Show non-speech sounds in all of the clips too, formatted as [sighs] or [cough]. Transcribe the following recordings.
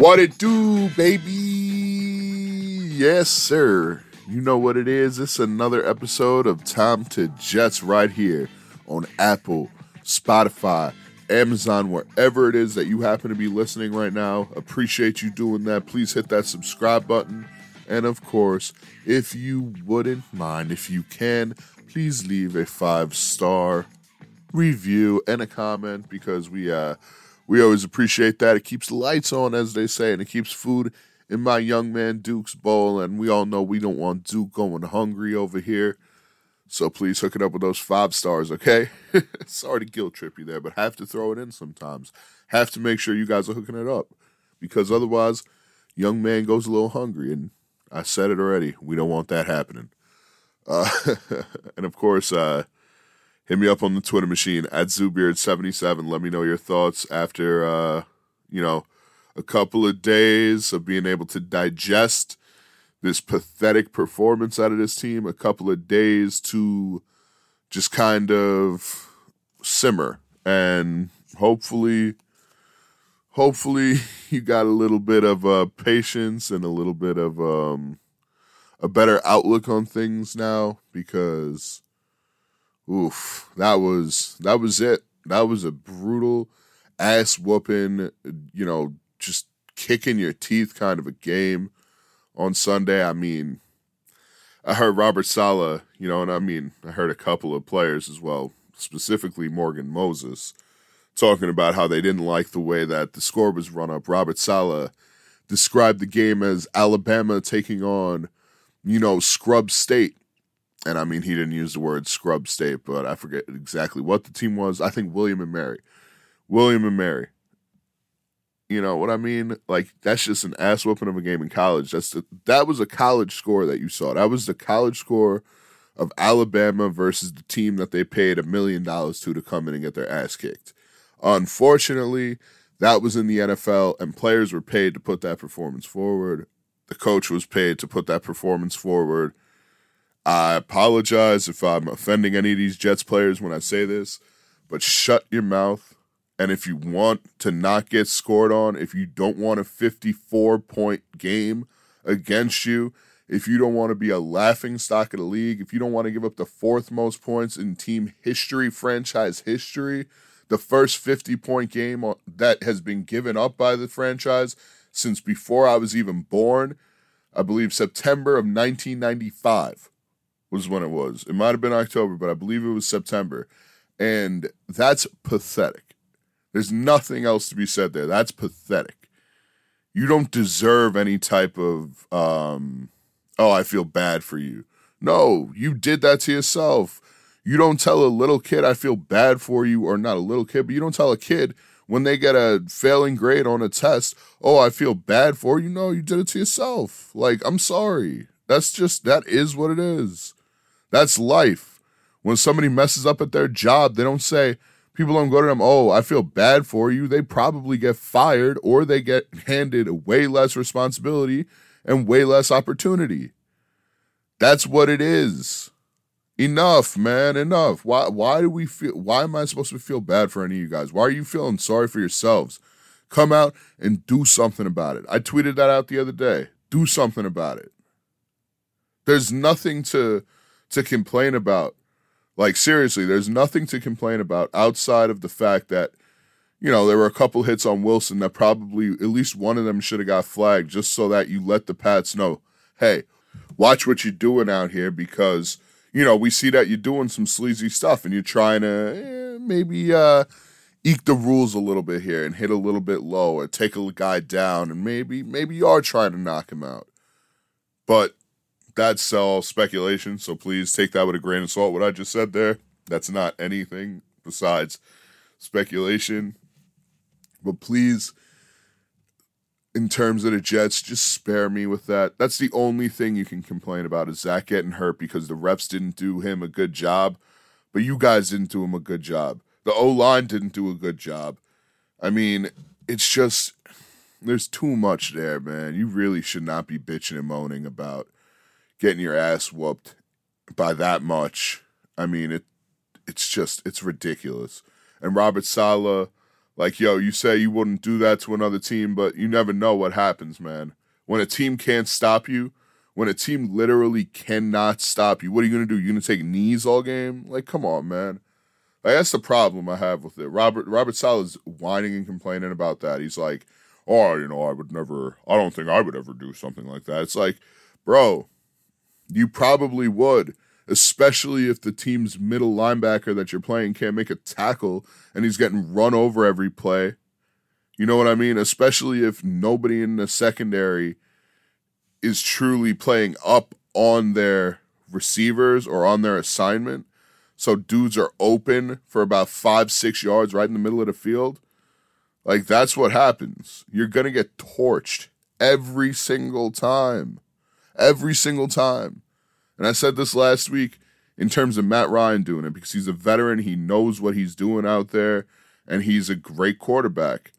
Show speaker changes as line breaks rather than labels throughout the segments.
What it do, baby? Yes, sir. You know what it is. It's another episode of Time to Jets right here on Apple, Spotify, Amazon, wherever it is that you happen to be listening right now. Appreciate you doing that. Please hit that subscribe button. And of course, if you wouldn't mind, if you can, please leave a five star review and a comment because we uh we always appreciate that. It keeps the lights on, as they say, and it keeps food in my young man Duke's bowl. And we all know we don't want Duke going hungry over here. So please hook it up with those five stars, okay? [laughs] Sorry to guilt trip you there, but have to throw it in sometimes. Have to make sure you guys are hooking it up. Because otherwise, young man goes a little hungry. And I said it already. We don't want that happening. Uh, [laughs] and of course, uh, hit me up on the Twitter machine at Zoobeard77. Let me know your thoughts after, uh, you know, a couple of days of being able to digest this pathetic performance out of this team, a couple of days to just kind of simmer and hopefully hopefully [laughs] you got a little bit of uh, patience and a little bit of um, a better outlook on things now because oof that was that was it. That was a brutal ass whooping you know just kicking your teeth kind of a game on Sunday. I mean I heard Robert Saleh, you know and I mean I heard a couple of players as well specifically Morgan Moses talking about how they didn't like the way that the score was run up. Robert Saleh described the game as Alabama taking on you know scrub state and I mean, he didn't use the word scrub state, but I forget exactly what the team was. I think William and Mary. William and Mary. You know what I mean? Like that's just an ass whooping of a game in college. That's the, that was a college score that you saw. That was the college score of Alabama versus the team that they paid a million dollars to to come in and get their ass kicked. Unfortunately, that was in the NFL, and players were paid to put that performance forward. The coach was paid to put that performance forward I apologize if I'm offending any of these Jets players when I say this, but shut your mouth. And if you want to not get scored on, if you don't want a 54 point game against you, if you don't want to be a laughing stock of the league, if you don't want to give up the fourth most points in team history, franchise history, the first 50 point game that has been given up by the franchise since before I was even born, I believe September of 1995 was when it was. It might have been October, but I believe it was September. And that's pathetic. There's nothing else to be said there. That's pathetic. You don't deserve any type of, um, oh, I feel bad for you. No, you did that to yourself. You don't tell a little kid, I feel bad for you, or not a little kid, but you don't tell a kid when they get a failing grade on a test, oh, I feel bad for you. No, you did it to yourself. Like, I'm sorry. That's just, that is what it is. That's life. When somebody messes up at their job, they don't say, people don't go to them, oh, I feel bad for you. They probably get fired or they get handed way less responsibility and way less opportunity. That's what it is. Enough, man, enough. Why why do we feel why am I supposed to feel bad for any of you guys? Why are you feeling sorry for yourselves? Come out and do something about it. I tweeted that out the other day. Do something about it. There's nothing to to complain about. Like seriously, there's nothing to complain about outside of the fact that you know there were a couple hits on Wilson that probably at least one of them should have got flagged just so that you let the Pats know, hey, watch what you're doing out here because you know we see that you're doing some sleazy stuff and you're trying to eh, maybe uh, eke the rules a little bit here and hit a little bit low or take a guy down and maybe maybe you are trying to knock him out, but that's all speculation, so please take that with a grain of salt. What I just said there, that's not anything besides speculation. But please, in terms of the Jets, just spare me with that. That's the only thing you can complain about is Zach getting hurt because the refs didn't do him a good job, but you guys didn't do him a good job. The O line didn't do a good job. I mean, it's just there's too much there, man. You really should not be bitching and moaning about getting your ass whooped by that much. I mean, it it's just it's ridiculous. And Robert Saleh, Like, yo, you say you wouldn't do that to another team, but you never know what happens, man. When a team can't stop you, when a team literally cannot stop you, what are you gonna do? You gonna take knees all game? Like, come on, man. Like that's the problem I have with it. Robert Robert Saleh's whining and complaining about that. He's like, "Oh, you know, I would never. I don't think I would ever do something like that." It's like, bro, you probably would, especially if the team's middle linebacker that you're playing can't make a tackle and he's getting run over every play. You know what I mean? Especially if nobody in the secondary is truly playing up on their receivers or on their assignment. So dudes are open for about five, six yards right in the middle of the field. Like that's what happens. You're going to get torched every single time. Every single time. And I said this last week in terms of Matt Ryan doing it because he's a veteran. He knows what he's doing out there and he's a great quarterback.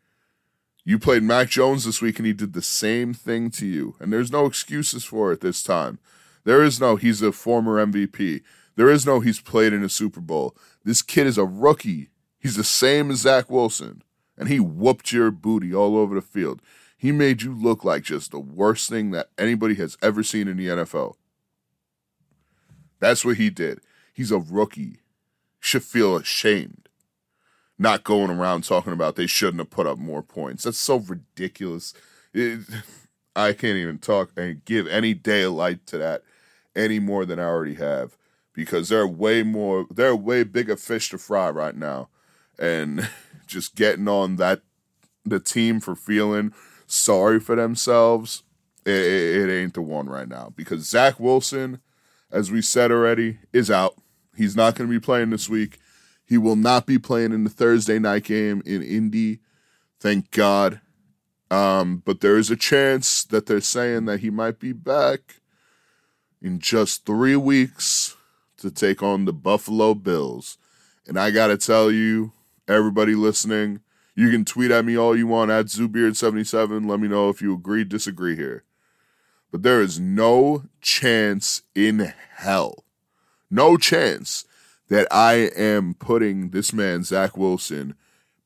You played Mac Jones this week and he did the same thing to you. And there's no excuses for it this time. There is no, he's a former MVP. There is no, he's played in a Super Bowl. This kid is a rookie. He's the same as Zach Wilson. And he whooped your booty all over the field. He made you look like just the worst thing that anybody has ever seen in the NFL. That's what he did. He's a rookie. Should feel ashamed not going around talking about they shouldn't have put up more points. That's so ridiculous. It, [laughs] I can't even talk and give any daylight to that any more than I already have because they're way more, they're way bigger fish to fry right now. And [laughs] just getting on that, the team for feeling sorry for themselves, it, it, it ain't the one right now because Zach Wilson, as we said already, is out. He's not going to be playing this week. He will not be playing in the Thursday night game in Indy. Thank God. Um, but there is a chance that they're saying that he might be back in just three weeks to take on the Buffalo Bills. And I got to tell you, everybody listening, you can tweet at me all you want at Zubeard77. Let me know if you agree, disagree here. But there is no chance in hell, no chance that I am putting this man, Zach Wilson,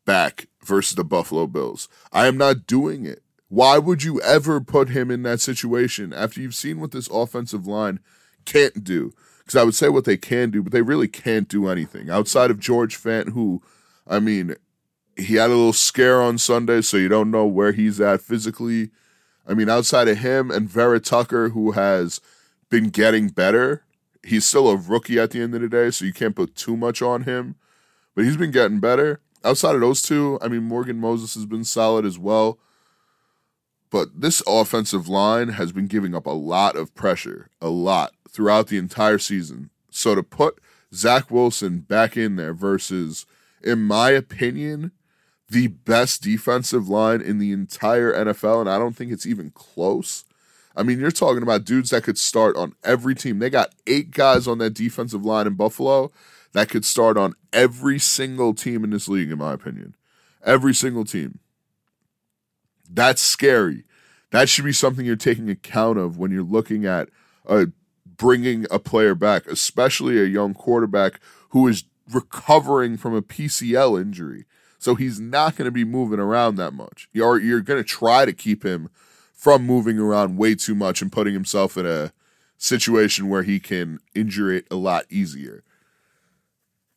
back versus the Buffalo Bills. I am not doing it. Why would you ever put him in that situation after you've seen what this offensive line can't do? Because I would say what they can do, but they really can't do anything outside of George Fant, who, I mean, he had a little scare on Sunday, so you don't know where he's at physically. I mean, outside of him and Vera Tucker, who has been getting better, he's still a rookie at the end of the day, so you can't put too much on him. But he's been getting better. Outside of those two, I mean, Morgan Moses has been solid as well. But this offensive line has been giving up a lot of pressure, a lot throughout the entire season. So to put Zach Wilson back in there versus, in my opinion, the best defensive line in the entire NFL, and I don't think it's even close. I mean, you're talking about dudes that could start on every team. They got eight guys on that defensive line in Buffalo that could start on every single team in this league, in my opinion. Every single team. That's scary. That should be something you're taking account of when you're looking at uh, bringing a player back, especially a young quarterback who is recovering from a PCL injury. So he's not going to be moving around that much. You're, you're going to try to keep him from moving around way too much and putting himself in a situation where he can injure it a lot easier.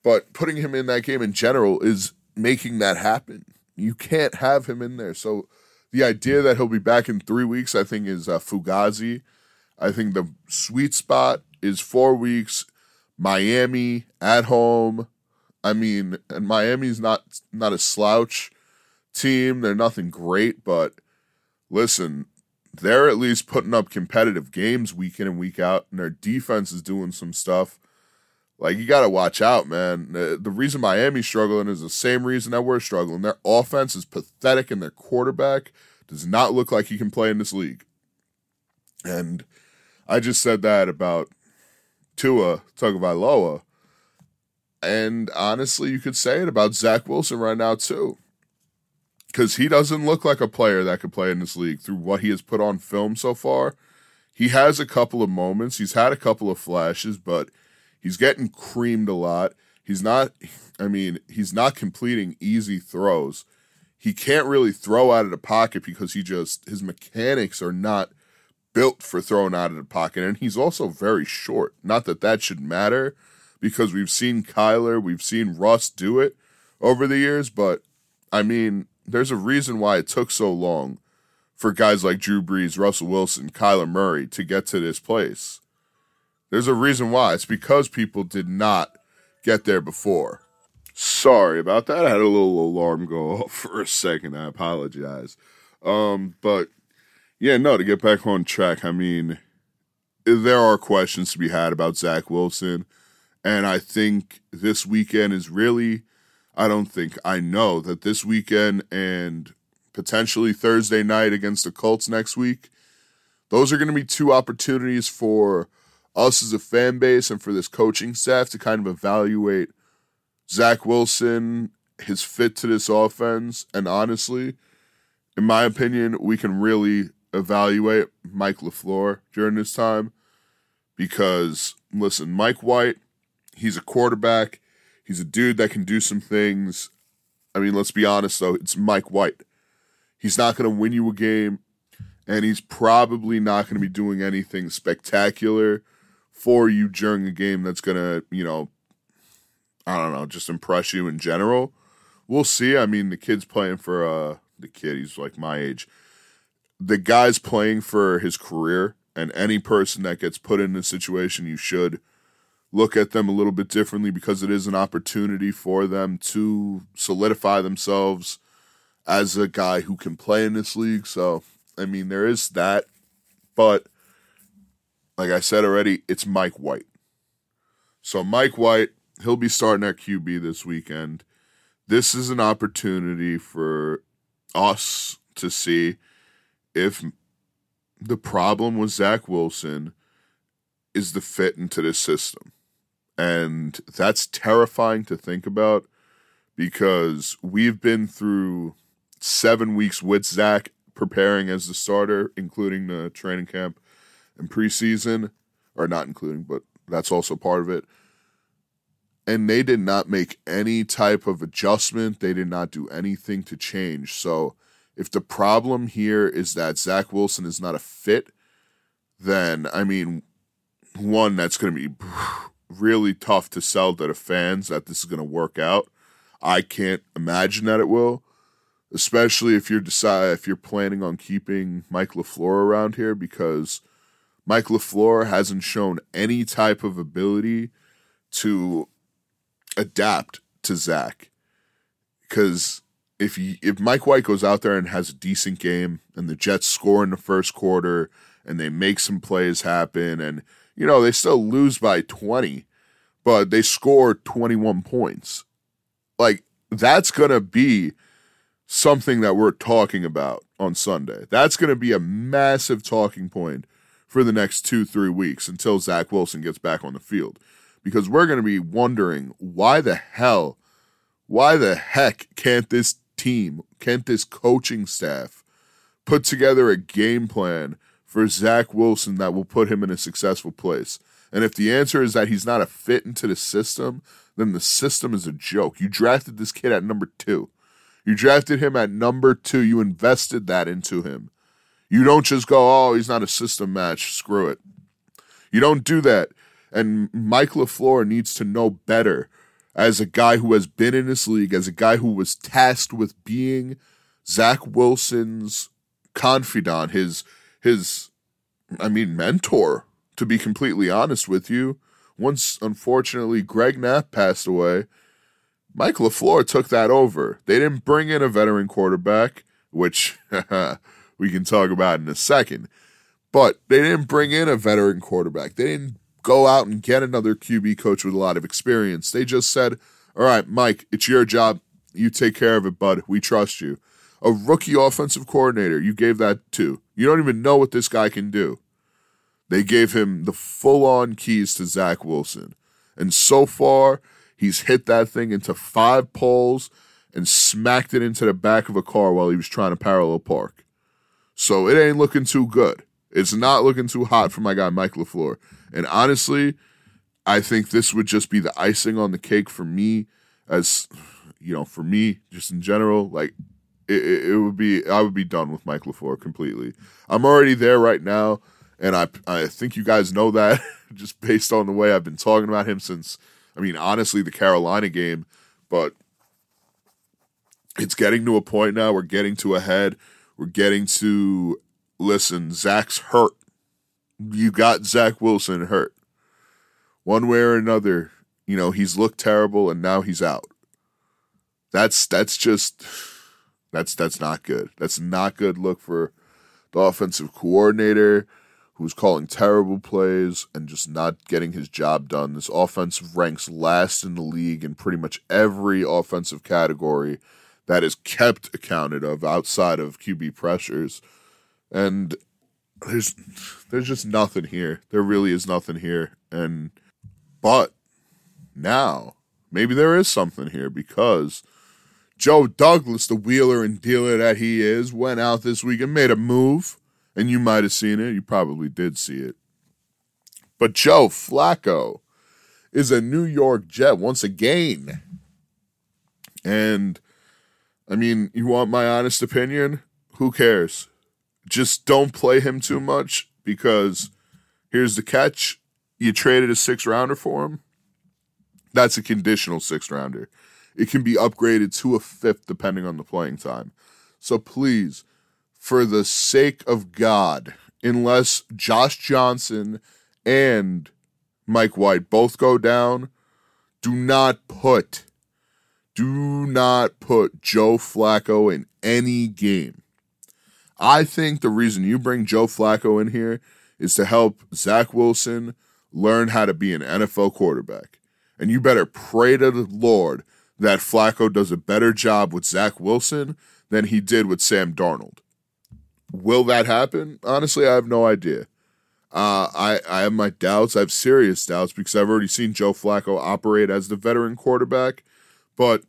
But putting him in that game in general is making that happen. You can't have him in there. So the idea that he'll be back in three weeks, I think, is uh, Fugazi. I think the sweet spot is four weeks. Miami at home. I mean, and Miami's not not a slouch team. They're nothing great, but listen, they're at least putting up competitive games week in and week out, and their defense is doing some stuff. Like you got to watch out, man. The, the reason Miami's struggling is the same reason that we're struggling. Their offense is pathetic, and their quarterback does not look like he can play in this league. And I just said that about Tua Tagovailoa, and honestly, you could say it about Zach Wilson right now too because he doesn't look like a player that could play in this league through what he has put on film so far. He has a couple of moments, he's had a couple of flashes, but he's getting creamed a lot. He's not, I mean, he's not completing easy throws. he can't really throw out of the pocket because he just his mechanics are not built for throwing out of the pocket and he's also very short. Not that that should matter because we've seen Kyler, we've seen Russ do it over the years, but I mean, there's a reason why it took so long for guys like Drew Brees, Russell Wilson, Kyler Murray to get to this place. There's a reason why. It's because people did not get there before. Sorry about that. I had a little alarm go [laughs] off for a second. I apologize. Um, but yeah, no, to get back on track, I mean, there are questions to be had about Zach Wilson. And I think this weekend is really, I don't think, I know that this weekend and potentially Thursday night against the Colts next week, those are going to be two opportunities for us as a fan base and for this coaching staff to kind of evaluate Zach Wilson, his fit to this offense, and honestly, in my opinion, we can really evaluate Mike LaFleur during this time because listen, Mike White, he's a quarterback. He's a dude that can do some things. I mean, let's be honest though, it's Mike White. He's not going to win you a game, and he's probably not going to be doing anything spectacular for you during a game that's going to, you know, I don't know, just impress you in general. We'll see. I mean, the kid's playing for uh the kid, he's like my age. The guy's playing for his career, and any person that gets put in this situation, you should look at them a little bit differently because it is an opportunity for them to solidify themselves as a guy who can play in this league. So, I mean, there is that. But, like I said already, it's Mike White. So, Mike White he'll be starting at QB this weekend. This is an opportunity for us to see if the problem with Zach Wilson is the fit into this system. And that's terrifying to think about because we've been through seven weeks with Zach preparing as the starter, including the training camp and preseason, or not including, but that's also part of it and they did not make any type of adjustment. They did not do anything to change. So, if the problem here is that Zach Wilson is not a fit, then I mean, one that's going to be [sighs] really tough to sell to the fans that this is going to work out. I can't imagine that it will, especially if you're decide if you're planning on keeping Mike LaFleur around here because Mike LaFleur hasn't shown any type of ability to adapt to Zach because if if Mike White goes out there and has a decent game and the Jets score in the first quarter and they make some plays happen and you know they still lose by 20 but they score 21 points like that's going to be something that we're talking about on Sunday. That's going to be a massive talking point for the next 2-3 weeks until Zach Wilson gets back on the field because we're going to be wondering why the hell, why the heck can't this team, can't this coaching staff put together a game plan for Zach Wilson that will put him in a successful place? And if the answer is that he's not a fit into the system, then the system is a joke. You drafted this kid at number two. You drafted him at number two. You invested that into him. You don't just go, oh, he's not a system match. Screw it. You don't do that. And Mike LaFleur needs to know better as a guy who has been in this league, as a guy who was tasked with being Zach Wilson's confidant, his his I mean mentor, to be completely honest with you. Once unfortunately Greg Knapp passed away, Mike LaFleur took that over. They didn't bring in a veteran quarterback, which [laughs] we can talk about in a second. But they didn't bring in a veteran quarterback. They didn't go out and get another QB coach with a lot of experience. They just said, all right, Mike, it's your job. You take care of it, bud. We trust you. A rookie offensive coordinator, you gave that to. You don't even know what this guy can do. They gave him the full on keys to Zach Wilson. And so far, he's hit that thing into five poles and smacked it into the back of a car while he was trying to parallel park. So it ain't looking too good. It's not looking too hot for my guy Mike LaFleur. And honestly, I think this would just be the icing on the cake for me, as you know, for me, just in general. Like, it, it, would be I would be done with Mike LaFleur completely. I'm already there right now, and I I think you guys know that [laughs] just based on the way I've been talking about him since. I mean, honestly, the Carolina game, but it's getting to a point now. We're getting to a head. We're getting to listen. Zach's hurt. You got Zach Wilson hurt. One way or another, you know he's looked terrible, and now he's out. That's that's just that's that's not good. That's not good look for the offensive coordinator who's calling terrible plays and just not getting his job done. This offensive ranks last in the league in pretty much every offensive category that is kept accounted of outside of QB pressures. And there's there's just nothing here. There really is nothing here. And but now maybe there is something here because Joe Douglas, the wheeler and dealer that he is, went out this week and made a move and you might have seen it. You probably did see it. But Joe Flacco is a New York Jet once again. And I mean, you want my honest opinion? Who cares? Just don't play him too much because here's the catch you traded a six rounder for him. That's a conditional six rounder. It can be upgraded to a fifth depending on the playing time. So please for the sake of God, unless Josh Johnson and Mike White both go down, do not put, do not put Joe Flacco in any game. I think the reason you bring Joe Flacco in here is to help Zach Wilson learn how to be an NFL quarterback. And you better pray to the Lord that Flacco does a better job with Zach Wilson than he did with Sam Darnold. Will that happen? Honestly, I have no idea. Uh, I I have my doubts. I have serious doubts because I've already seen Joe Flacco operate as the veteran quarterback. But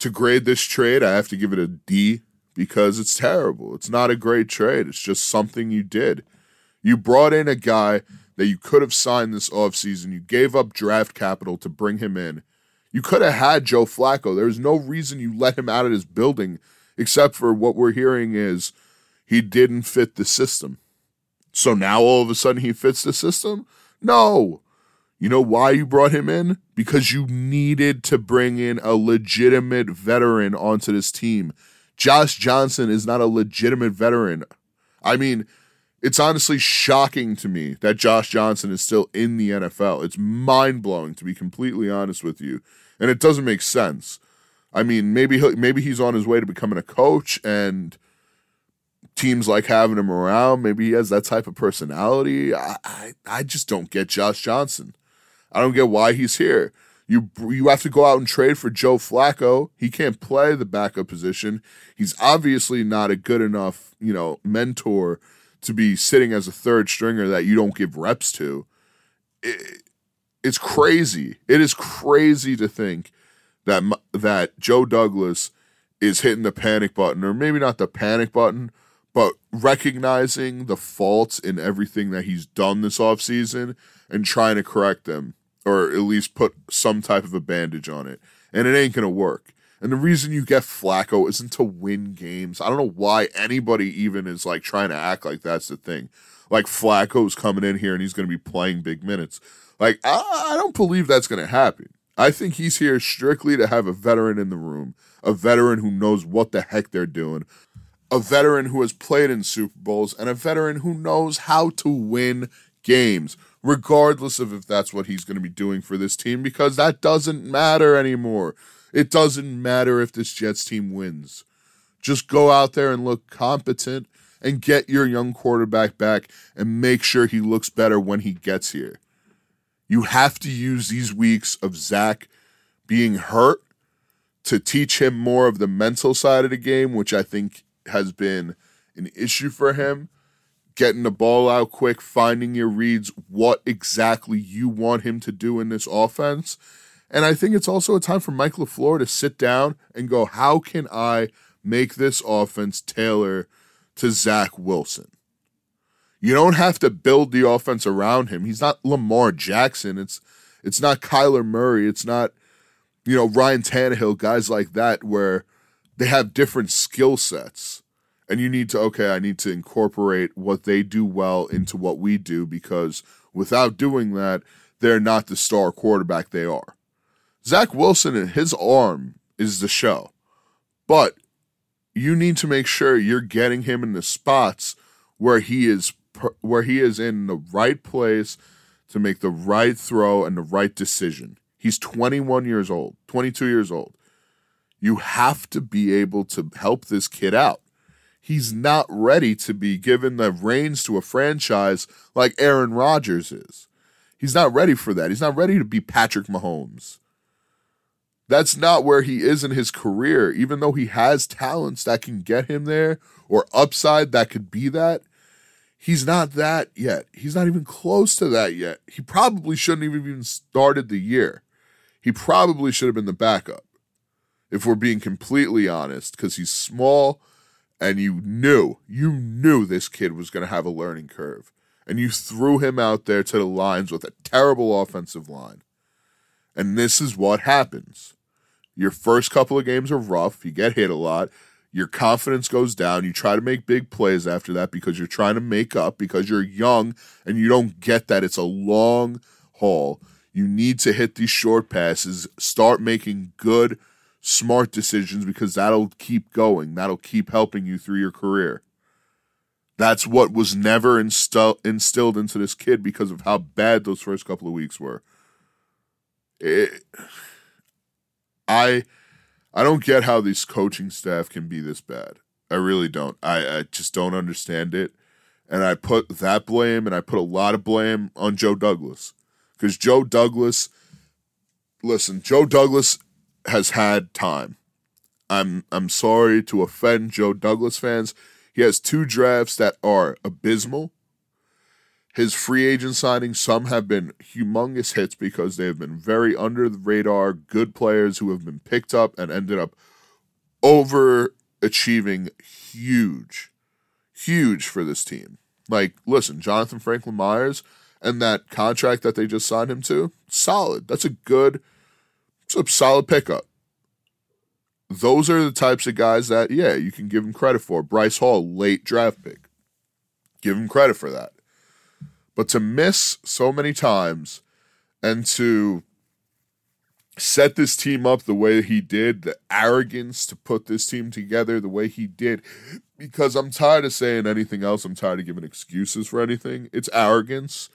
to grade this trade, I have to give it a D because it's terrible. It's not a great trade. It's just something you did. You brought in a guy that you could have signed this offseason. You gave up draft capital to bring him in. You could have had Joe Flacco. There's no reason you let him out of this building except for what we're hearing is he didn't fit the system. So now all of a sudden he fits the system? No. You know why you brought him in? Because you needed to bring in a legitimate veteran onto this team. Josh Johnson is not a legitimate veteran. I mean, it's honestly shocking to me that Josh Johnson is still in the NFL. It's mind blowing, to be completely honest with you. And it doesn't make sense. I mean, maybe maybe he's on his way to becoming a coach, and teams like having him around. Maybe he has that type of personality. I, I, I just don't get Josh Johnson. I don't get why he's here. You you have to go out and trade for Joe Flacco. He can't play the backup position. He's obviously not a good enough, you know, mentor to be sitting as a third stringer that you don't give reps to. It, it's crazy. It is crazy to think that that Joe Douglas is hitting the panic button, or maybe not the panic button, but recognizing the faults in everything that he's done this offseason and trying to correct them or at least put some type of a bandage on it. And it ain't going to work. And the reason you get Flacco isn't to win games. I don't know why anybody even is like trying to act like that's the thing. Like Flacco's coming in here and he's going to be playing big minutes. Like, I, I don't believe that's going to happen. I think he's here strictly to have a veteran in the room, a veteran who knows what the heck they're doing, a veteran who has played in Super Bowls and a veteran who knows how to win games, regardless of if that's what he's going to be doing for this team, because that doesn't matter anymore. It doesn't matter if this Jets team wins. Just go out there and look competent and get your young quarterback back and make sure he looks better when he gets here. You have to use these weeks of Zach being hurt to teach him more of the mental side of the game, which I think has been an issue for him. Getting the ball out quick, finding your reads, what exactly you want him to do in this offense. And I think it's also a time for Mike LaFleur to sit down and go, how can I make this offense tailor to Zach Wilson? You don't have to build the offense around him. He's not Lamar Jackson. It's it's not Kyler Murray. It's not, you know, Ryan Tannehill, guys like that, where they have different skill sets. And you need to, okay, I need to incorporate what they do well into what we do because without doing that, they're not the star quarterback they are. Zach Wilson and his arm is the show. But you need to make sure you're getting him in the spots where he is where he is in the right place to make the right throw and the right decision. He's 21 years old, 22 years old. You have to be able to help this kid out. He's not ready to be given the reins to a franchise like Aaron Rodgers is. He's not ready for that. He's not ready to be Patrick Mahomes. That's not where he is in his career, even though he has talents that can get him there or upside that could be that. He's not that yet. He's not even close to that yet. He probably shouldn't have even started the year. He probably should have been the backup, if we're being completely honest, because he's small and you knew, you knew this kid was going to have a learning curve. And you threw him out there to the lines with a terrible offensive line. And this is what happens. Your first couple of games are rough. You get hit a lot. Your confidence goes down. You try to make big plays after that because you're trying to make up because you're young and you don't get that it's a long haul. You need to hit these short passes, start making good, smart decisions because that'll keep going. That'll keep helping you through your career. That's what was never instilled into this kid because of how bad those first couple of weeks were. It, I I don't get how these coaching staff can be this bad. I really don't. I, I just don't understand it. And I put that blame and I put a lot of blame on Joe Douglas. Because Joe Douglas, listen, Joe Douglas has had time. I'm I'm sorry to offend Joe Douglas fans. He has two drafts that are abysmal. His free agent signings, some have been humongous hits because they have been very under the radar, good players who have been picked up and ended up overachieving huge, huge for this team. Like, listen, Jonathan Franklin Myers and that contract that they just signed him to, solid. That's a good, a solid pickup. Those are the types of guys that, yeah, you can give him credit for. Bryce Hall, late draft pick. Give him credit for that. But to miss so many times and to set this team up the way he did, the arrogance to put this team together the way he did, because I'm tired of saying anything else. I'm tired of giving excuses for anything. It's arrogance.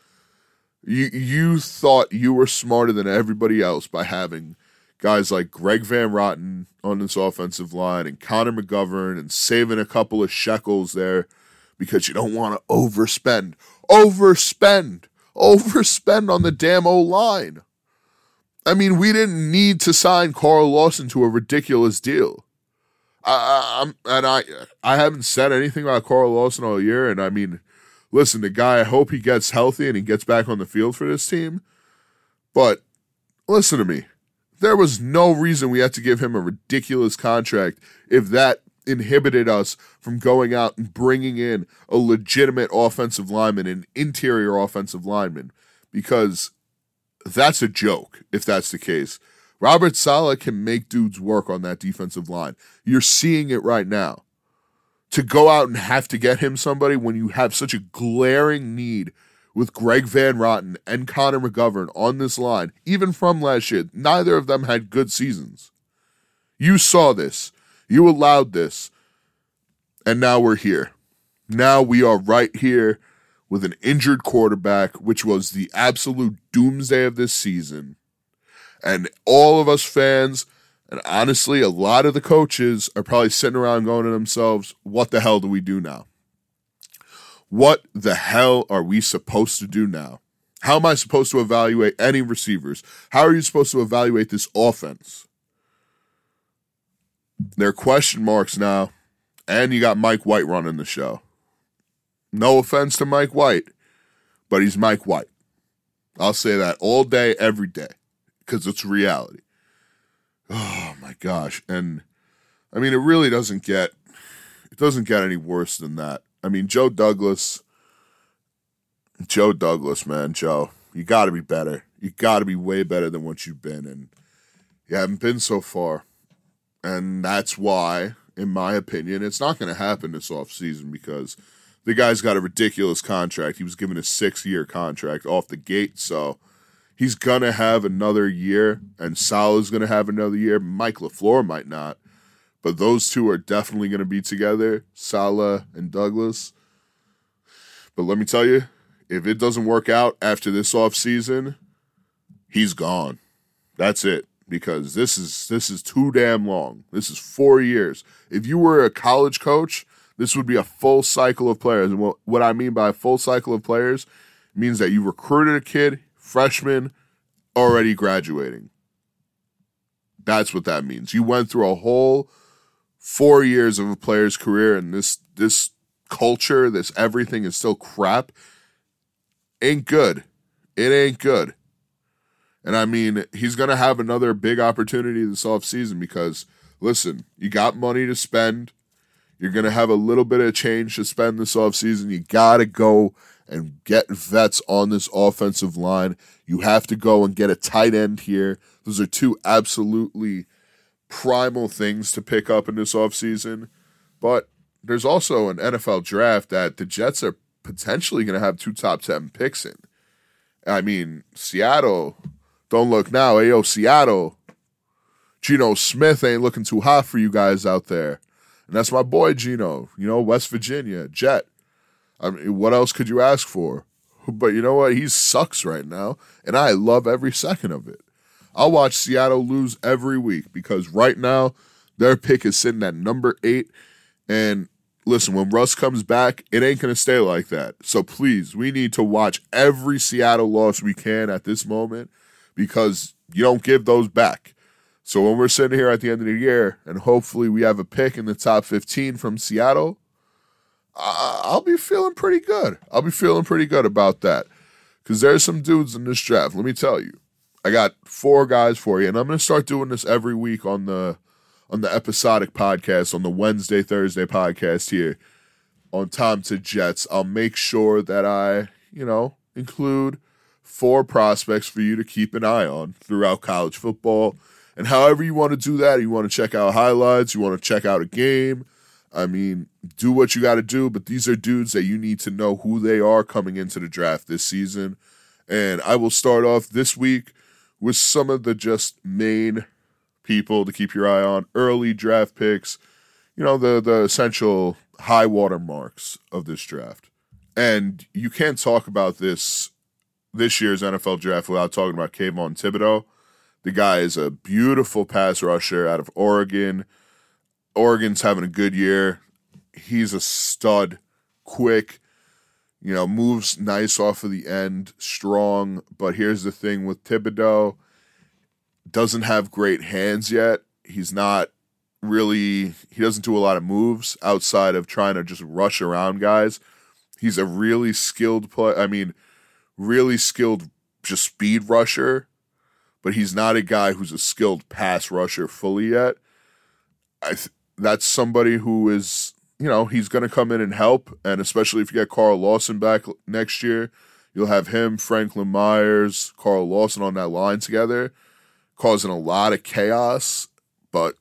You you thought you were smarter than everybody else by having guys like Greg Van Roten on this offensive line and Connor McGovern and saving a couple of shekels there because you don't want to overspend overspend, overspend on the damn O line. I mean, we didn't need to sign Carl Lawson to a ridiculous deal. I, am and I I haven't said anything about Carl Lawson all year, and I mean, listen, the guy. I hope he gets healthy and he gets back on the field for this team. But listen to me, there was no reason we had to give him a ridiculous contract if that inhibited us from going out and bringing in a legitimate offensive lineman, an interior offensive lineman, because that's a joke if that's the case. Robert Saleh can make dudes work on that defensive line. You're seeing it right now. To go out and have to get him somebody when you have such a glaring need with Greg Van Roten and Connor McGovern on this line, even from last year, neither of them had good seasons. You saw this. You allowed this. And now we're here. Now we are right here with an injured quarterback, which was the absolute doomsday of this season. And all of us fans, and honestly, a lot of the coaches are probably sitting around going to themselves, what the hell do we do now? What the hell are we supposed to do now? How am I supposed to evaluate any receivers? How are you supposed to evaluate this offense? There are question marks now. And you got Mike White running the show. No offense to Mike White, but he's Mike White. I'll say that all day, every day, because it's reality. Oh my gosh. And I mean, it really doesn't get, it doesn't get any worse than that. I mean, Joe Douglas, Joe Douglas, man, Joe, you got to be better. You got to be way better than what you've been. And you haven't been so far. And that's why, in my opinion, it's not going to happen this offseason because the guy's got a ridiculous contract. He was given a six year contract off the gate. So he's going to have another year, and Saleh's going to have another year. Mike LaFleur might not, but those two are definitely going to be together, Saleh and Douglas. But let me tell you, if it doesn't work out after this offseason, he's gone. That's it because this is this is too damn long. This is 4 years. If you were a college coach, this would be a full cycle of players. And what, what I mean by a full cycle of players means that you recruited a kid, freshman, already graduating. That's what that means. You went through a whole 4 years of a player's career and this this culture, this everything is still crap. Ain't good. It ain't good. And I mean, he's going to have another big opportunity this offseason because, listen, you got money to spend. You're going to have a little bit of change to spend this offseason. You got to go and get vets on this offensive line. You have to go and get a tight end here. Those are two absolutely primal things to pick up in this offseason. But there's also an NFL draft that the Jets are potentially going to have two top 10 picks in. I mean, Seattle don't look now. Eh, Ayo, Seattle. Geno Smith ain't looking too hot for you guys out there. And that's my boy Geno, you know, West Virginia, Jet. I mean, what else could you ask for? [laughs] But you know what? He sucks right now, and I love every second of it. I'll watch Seattle lose every week because right now their pick is sitting at number eight. And listen, when Russ comes back, it ain't going to stay like that. So please, we need to watch every Seattle loss we can at this moment because you don't give those back. So when we're sitting here at the end of the year and hopefully we have a pick in the top 15 from Seattle, I'll be feeling pretty good. I'll be feeling pretty good about that because there's some dudes in this draft. Let me tell you, I got four guys for you, and I'm going to start doing this every week on the on the episodic podcast on the Wednesday Thursday podcast here on Tom to Jets. I'll make sure that I you know include four prospects for you to keep an eye on throughout college football. And however you want to do that, you want to check out highlights, you want to check out a game. I mean, do what you got to do, but these are dudes that you need to know who they are coming into the draft this season. And I will start off this week with some of the just main people to keep your eye on early draft picks, you know, the the essential high water marks of this draft. And you can't talk about this this year's NFL draft without talking about Kayvon Thibodeaux. The guy is a beautiful pass rusher out of Oregon. Oregon's having a good year. He's a stud, quick, you know, moves nice off of the end, strong. But here's the thing with Thibodeaux doesn't have great hands yet. He's not really he doesn't do a lot of moves outside of trying to just rush around guys. He's a really skilled play. I mean, really skilled just speed rusher, but he's not a guy who's a skilled pass rusher fully yet. I th- that's somebody who is, you know, he's going to come in and help, and especially if you get Carl Lawson back next year, you'll have him, Franklin Myers, Carl Lawson on that line together, causing a lot of chaos. But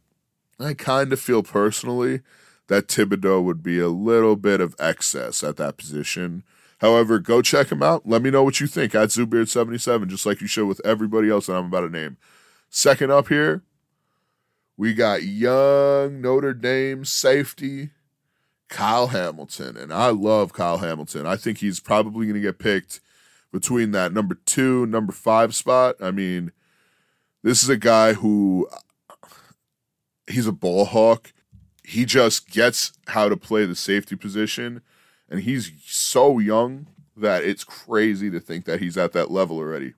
I kind of feel personally that Thibodeaux would be a little bit of excess at that position However, go check him out. Let me know what you think at Zoobeard77, just like you should with everybody else that I'm about to name. Second up here, we got young Notre Dame safety Kyle Hamilton. And I love Kyle Hamilton. I think he's probably going to get picked between that number two, number five spot. I mean, this is a guy who he's a ball hawk. He just gets how to play the safety position and he's so young that it's crazy to think that he's at that level already.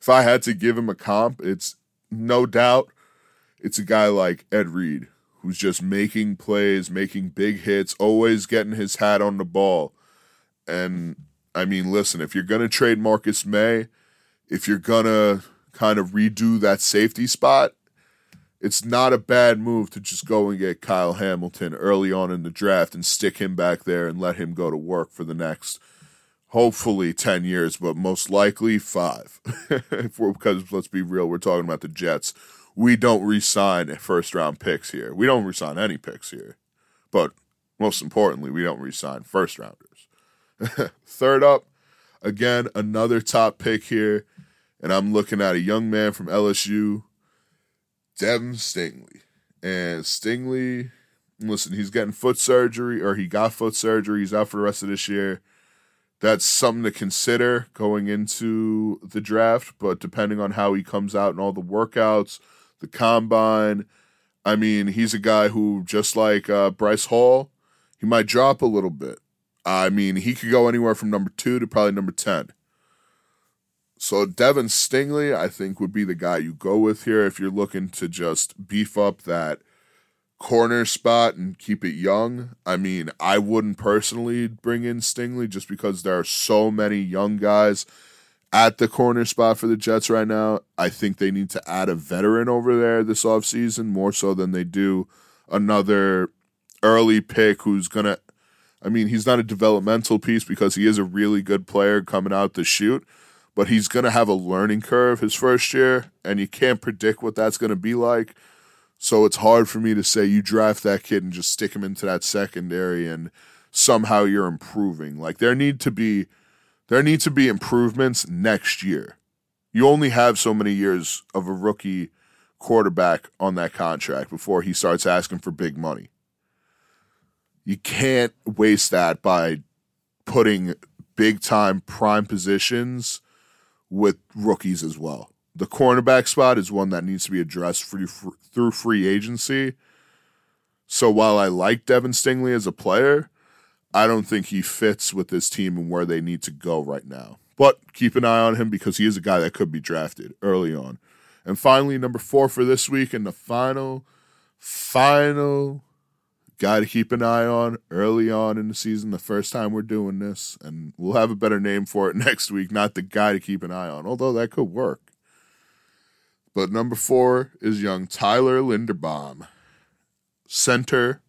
If I had to give him a comp, it's no doubt it's a guy like Ed Reed who's just making plays, making big hits, always getting his hat on the ball. And I mean, listen, if you're going to trade Marcus Maye, if you're going to kind of redo that safety spot, it's not a bad move to just go and get Kyle Hamilton early on in the draft and stick him back there and let him go to work for the next hopefully 10 years, but most likely five. [laughs] because let's be real, we're talking about the Jets, we don't resign first round picks here. We don't resign any picks here. But most importantly, we don't resign first rounders. [laughs] Third up, again, another top pick here. And I'm looking at a young man from LSU, Devin Stingley. And Stingley, listen, he's getting foot surgery, or he got foot surgery. He's out for the rest of this year. That's something to consider going into the draft. But depending on how he comes out and all the workouts, the combine, I mean, he's a guy who, just like uh, Bryce Hall, he might drop a little bit. I mean, he could go anywhere from number two to probably number 10. So Devin Stingley, I think, would be the guy you go with here if you're looking to just beef up that corner spot and keep it young. I mean, I wouldn't personally bring in Stingley just because there are so many young guys at the corner spot for the Jets right now. I think they need to add a veteran over there this offseason more so than they do another early pick who's going to I mean, he's not a developmental piece because he is a really good player coming out to shoot, but he's going to have a learning curve his first year, and you can't predict what that's going to be like. So it's hard for me to say you draft that kid and just stick him into that secondary and somehow you're improving. Like there need to be there need to be improvements next year. You only have so many years of a rookie quarterback on that contract before he starts asking for big money. You can't waste that by putting big time prime positions with rookies as well. The cornerback spot is one that needs to be addressed through, through free agency. So while I like Devin Stingley as a player, I don't think he fits with this team and where they need to go right now. But keep an eye on him because he is a guy that could be drafted early on. And finally, number four for this week, and the final, final guy to keep an eye on early on in the season, the first time we're doing this. And we'll have a better name for it [laughs] next week, not the guy to keep an eye on, although that could work. But number four is young Tyler Linderbaum, center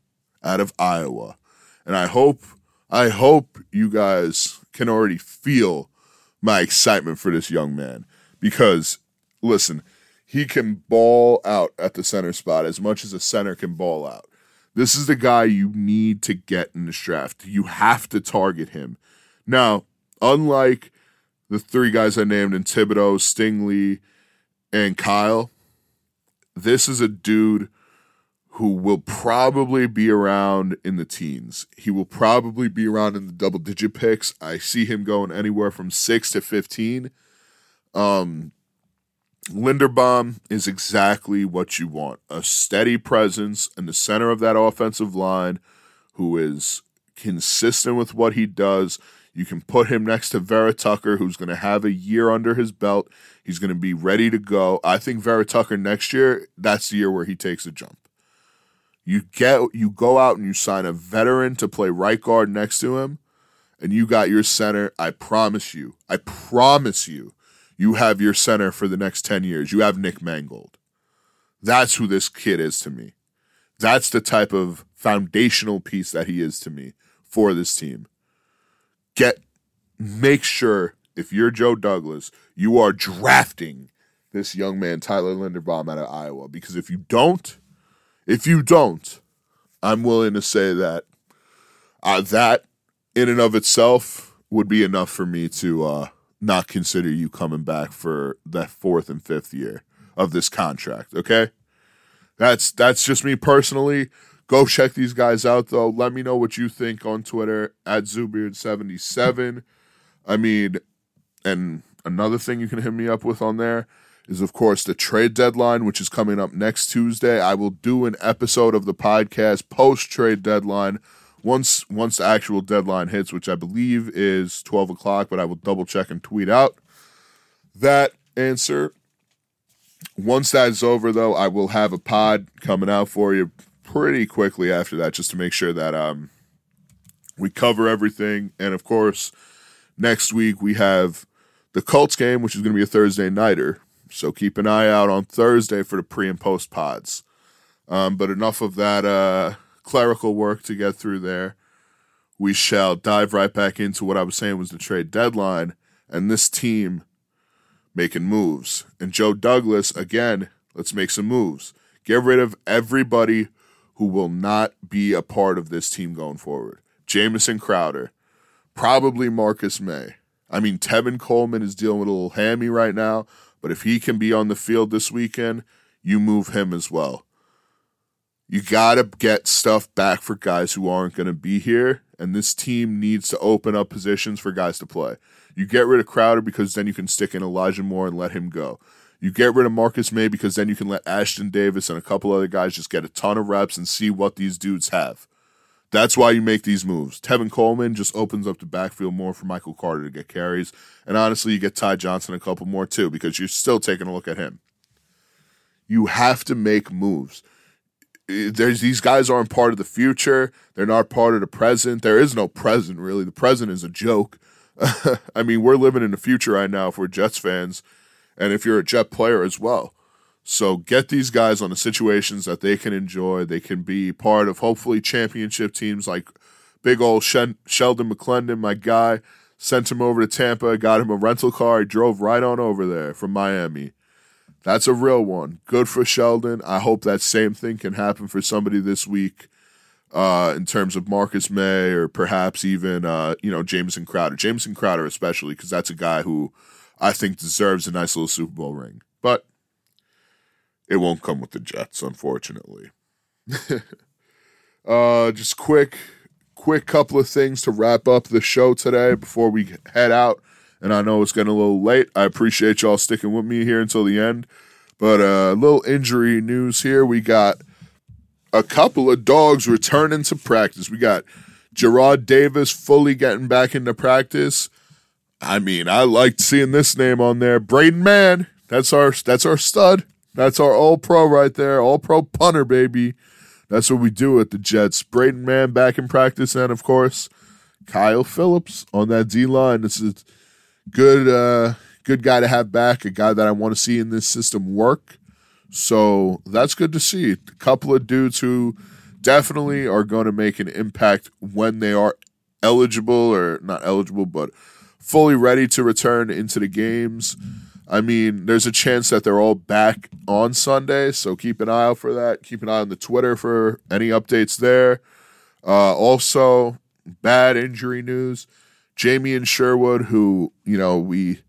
out of Iowa. And I hope, I hope you guys can already feel my excitement for this young man because, listen, he can ball out at the center spot as much as a center can ball out. This is the guy you need to get in this draft. You have to target him. Now, unlike the three guys I named in Thibodeaux, Stingley, and Kyle, this is a dude who will probably be around in the teens. He will probably be around in the double digit picks. I see him going anywhere from six to 15. Um, Linderbaum is exactly what you want a steady presence in the center of that offensive line who is consistent with what he does. You can put him next to Vera-Tucker, who's going to have a year under his belt. He's going to be ready to go. I think Vera-Tucker next year, that's the year where he takes a jump. You get you go out and you sign a veteran to play right guard next to him, and you got your center. I promise you, I promise you, you have your center for the next 10 years. You have Nick Mangold. That's who this kid is to me. That's the type of foundational piece that he is to me for this team. Get make sure if you're Joe Douglas, you are drafting this young man Tyler Linderbaum out of Iowa because if you don't, if you don't, I'm willing to say that uh, that in and of itself would be enough for me to uh, not consider you coming back for that fourth and fifth year of this contract. Okay, that's that's just me personally. Go check these guys out though. Let me know what you think on Twitter at Zoobeard77. I mean, and another thing you can hit me up with on there is of course the trade deadline, which is coming up next Tuesday. I will do an episode of the podcast post trade deadline once once the actual deadline hits, which I believe is twelve o'clock, but I will double check and tweet out that answer. Once that is over, though, I will have a pod coming out for you pretty quickly after that, just to make sure that um we cover everything. And of course, next week we have the Colts game, which is going to be a Thursday nighter. So keep an eye out on Thursday for the pre and post pods. Um, but enough of that. Uh, clerical work to get through there. We shall dive right back into what I was saying was the trade deadline and this team making moves. And Joe Douglas, again, Let's make some moves. Get rid of everybody who will not be a part of this team going forward. Jamison Crowder, probably Marcus Maye. I mean, Tevin Coleman is dealing with a little hammy right now, but if he can be on the field this weekend, you move him as well. You got to get stuff back for guys who aren't going to be here, and this team needs to open up positions for guys to play. You get rid of Crowder because then you can stick in Elijah Moore and let him go. You get rid of Marcus Maye because then you can let Ashtyn Davis and a couple other guys just get a ton of reps and see what these dudes have. That's why you make these moves. Tevin Coleman just opens up the backfield more for Michael Carter to get carries. And honestly, you get Ty Johnson a couple more too because you're still taking a look at him. You have to make moves. There's these guys aren't part of the future. They're not part of the present. There is no present really. The present is a joke. [laughs] I mean, we're living in the future right now if we're Jets fans and if you're a Jet player as well. So get these guys on the situations that they can enjoy. They can be part of hopefully championship teams like big old Sheldon McLendon, my guy. Sent him over to Tampa, got him a rental car. He drove right on over there from Miami. That's a real one. Good for Sheldon. I hope that same thing can happen for somebody this week uh, in terms of Marcus Maye or perhaps even, uh, you know, Jamison Crowder. Jamison Crowder, especially, because that's a guy who I think deserves a nice little Super Bowl ring. But it won't come with the Jets, unfortunately. [laughs] uh, just quick, quick couple of things to wrap up the show today before we head out. And I know it's getting a little late. I appreciate y'all sticking with me here until the end. But a uh, little injury news here. We got a couple of dogs returning to practice. We got Jarrad Davis fully getting back into practice. I mean, I liked seeing this name on there. Braden Mann. That's our that's our stud. That's our all pro right there. All pro punter, baby. That's what we do at the Jets. Braden Mann back in practice, and of course, Kyle Phillips on that D line. This is good uh good guy to have back, a guy that I want to see in this system work. So that's good to see. A couple of dudes who definitely are going to make an impact when they are eligible or not eligible, but fully ready to return into the games. I mean, there's a chance that they're all back on Sunday, so keep an eye out for that. Keep an eye on the Twitter for any updates there. Uh, also, bad injury news. Jamien Sherwood, who you know we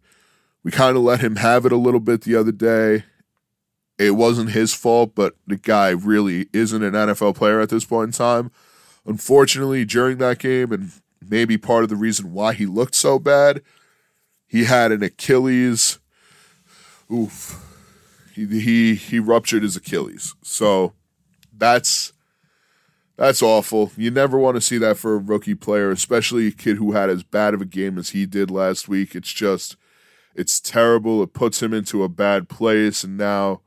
we kind of let him have it a little bit the other day. It wasn't his fault, but the guy really isn't an NFL player at this point in time. Unfortunately, during that game, and maybe part of the reason why he looked so bad. He had an Achilles. Oof. He he he ruptured his Achilles. So that's that's awful. You never want to see that for a rookie player, especially a kid who had as bad of a game as he did last week. It's just it's terrible. It puts him into a bad place and now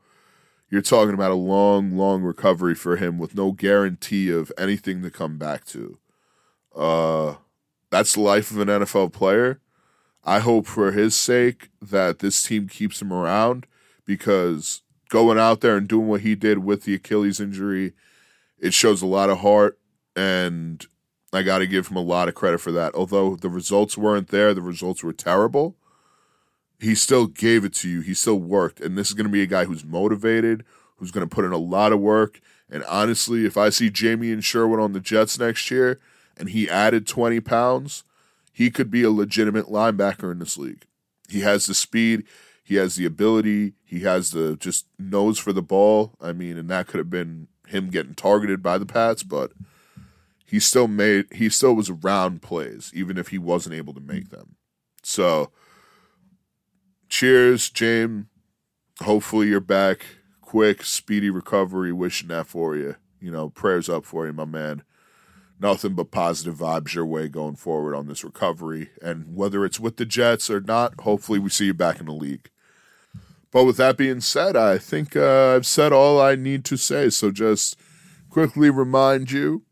you're talking about a long, long recovery for him with no guarantee of anything to come back to. Uh, that's the life of an NFL player. I hope for his sake that this team keeps him around because going out there and doing what he did with the Achilles injury, it shows a lot of heart and I got to give him a lot of credit for that. Although the results weren't there, the results were terrible. He still gave it to you. He still worked. And this is going to be a guy who's motivated, who's going to put in a lot of work. And honestly, if I see Jamien Sherwood on the Jets next year, and he added 20 pounds, he could be a legitimate linebacker in this league. He has the speed, he has the ability, he has the just nose for the ball. I mean, and that could have been him getting targeted by the Pats, but he still made he still was around plays even if he wasn't able to make them. So cheers, James. Hopefully you're back. Quick, speedy recovery. Wishing that for you. You know, prayers up for you, my man nothing but positive vibes your way going forward on this recovery. And whether it's with the Jets or not, hopefully we see you back in the league. But with that being said, I think uh, I've said all I need to say. So just quickly remind you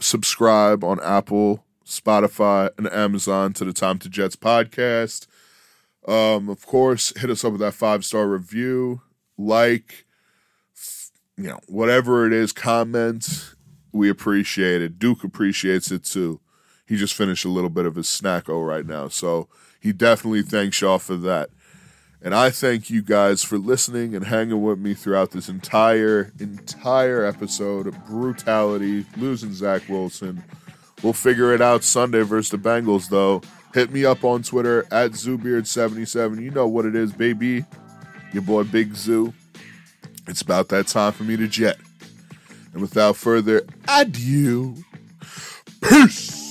subscribe on Apple, Spotify, and Amazon to the Time to Jets podcast. Um, of course, hit us up with that five star review, like, you know, whatever it is, comment, we appreciate it. Duke appreciates it too. He just finished a little bit of his snacko right now, so he definitely thanks y'all for that. And I thank you guys for listening and hanging with me throughout this entire, entire episode of brutality, losing Zach Wilson. We'll figure it out Sunday versus the Bengals, though. Hit me up on Twitter at Zoobeard77. You know what it is, baby. Your boy Big Zoo. It's about that time for me to jet. And without further ado, peace.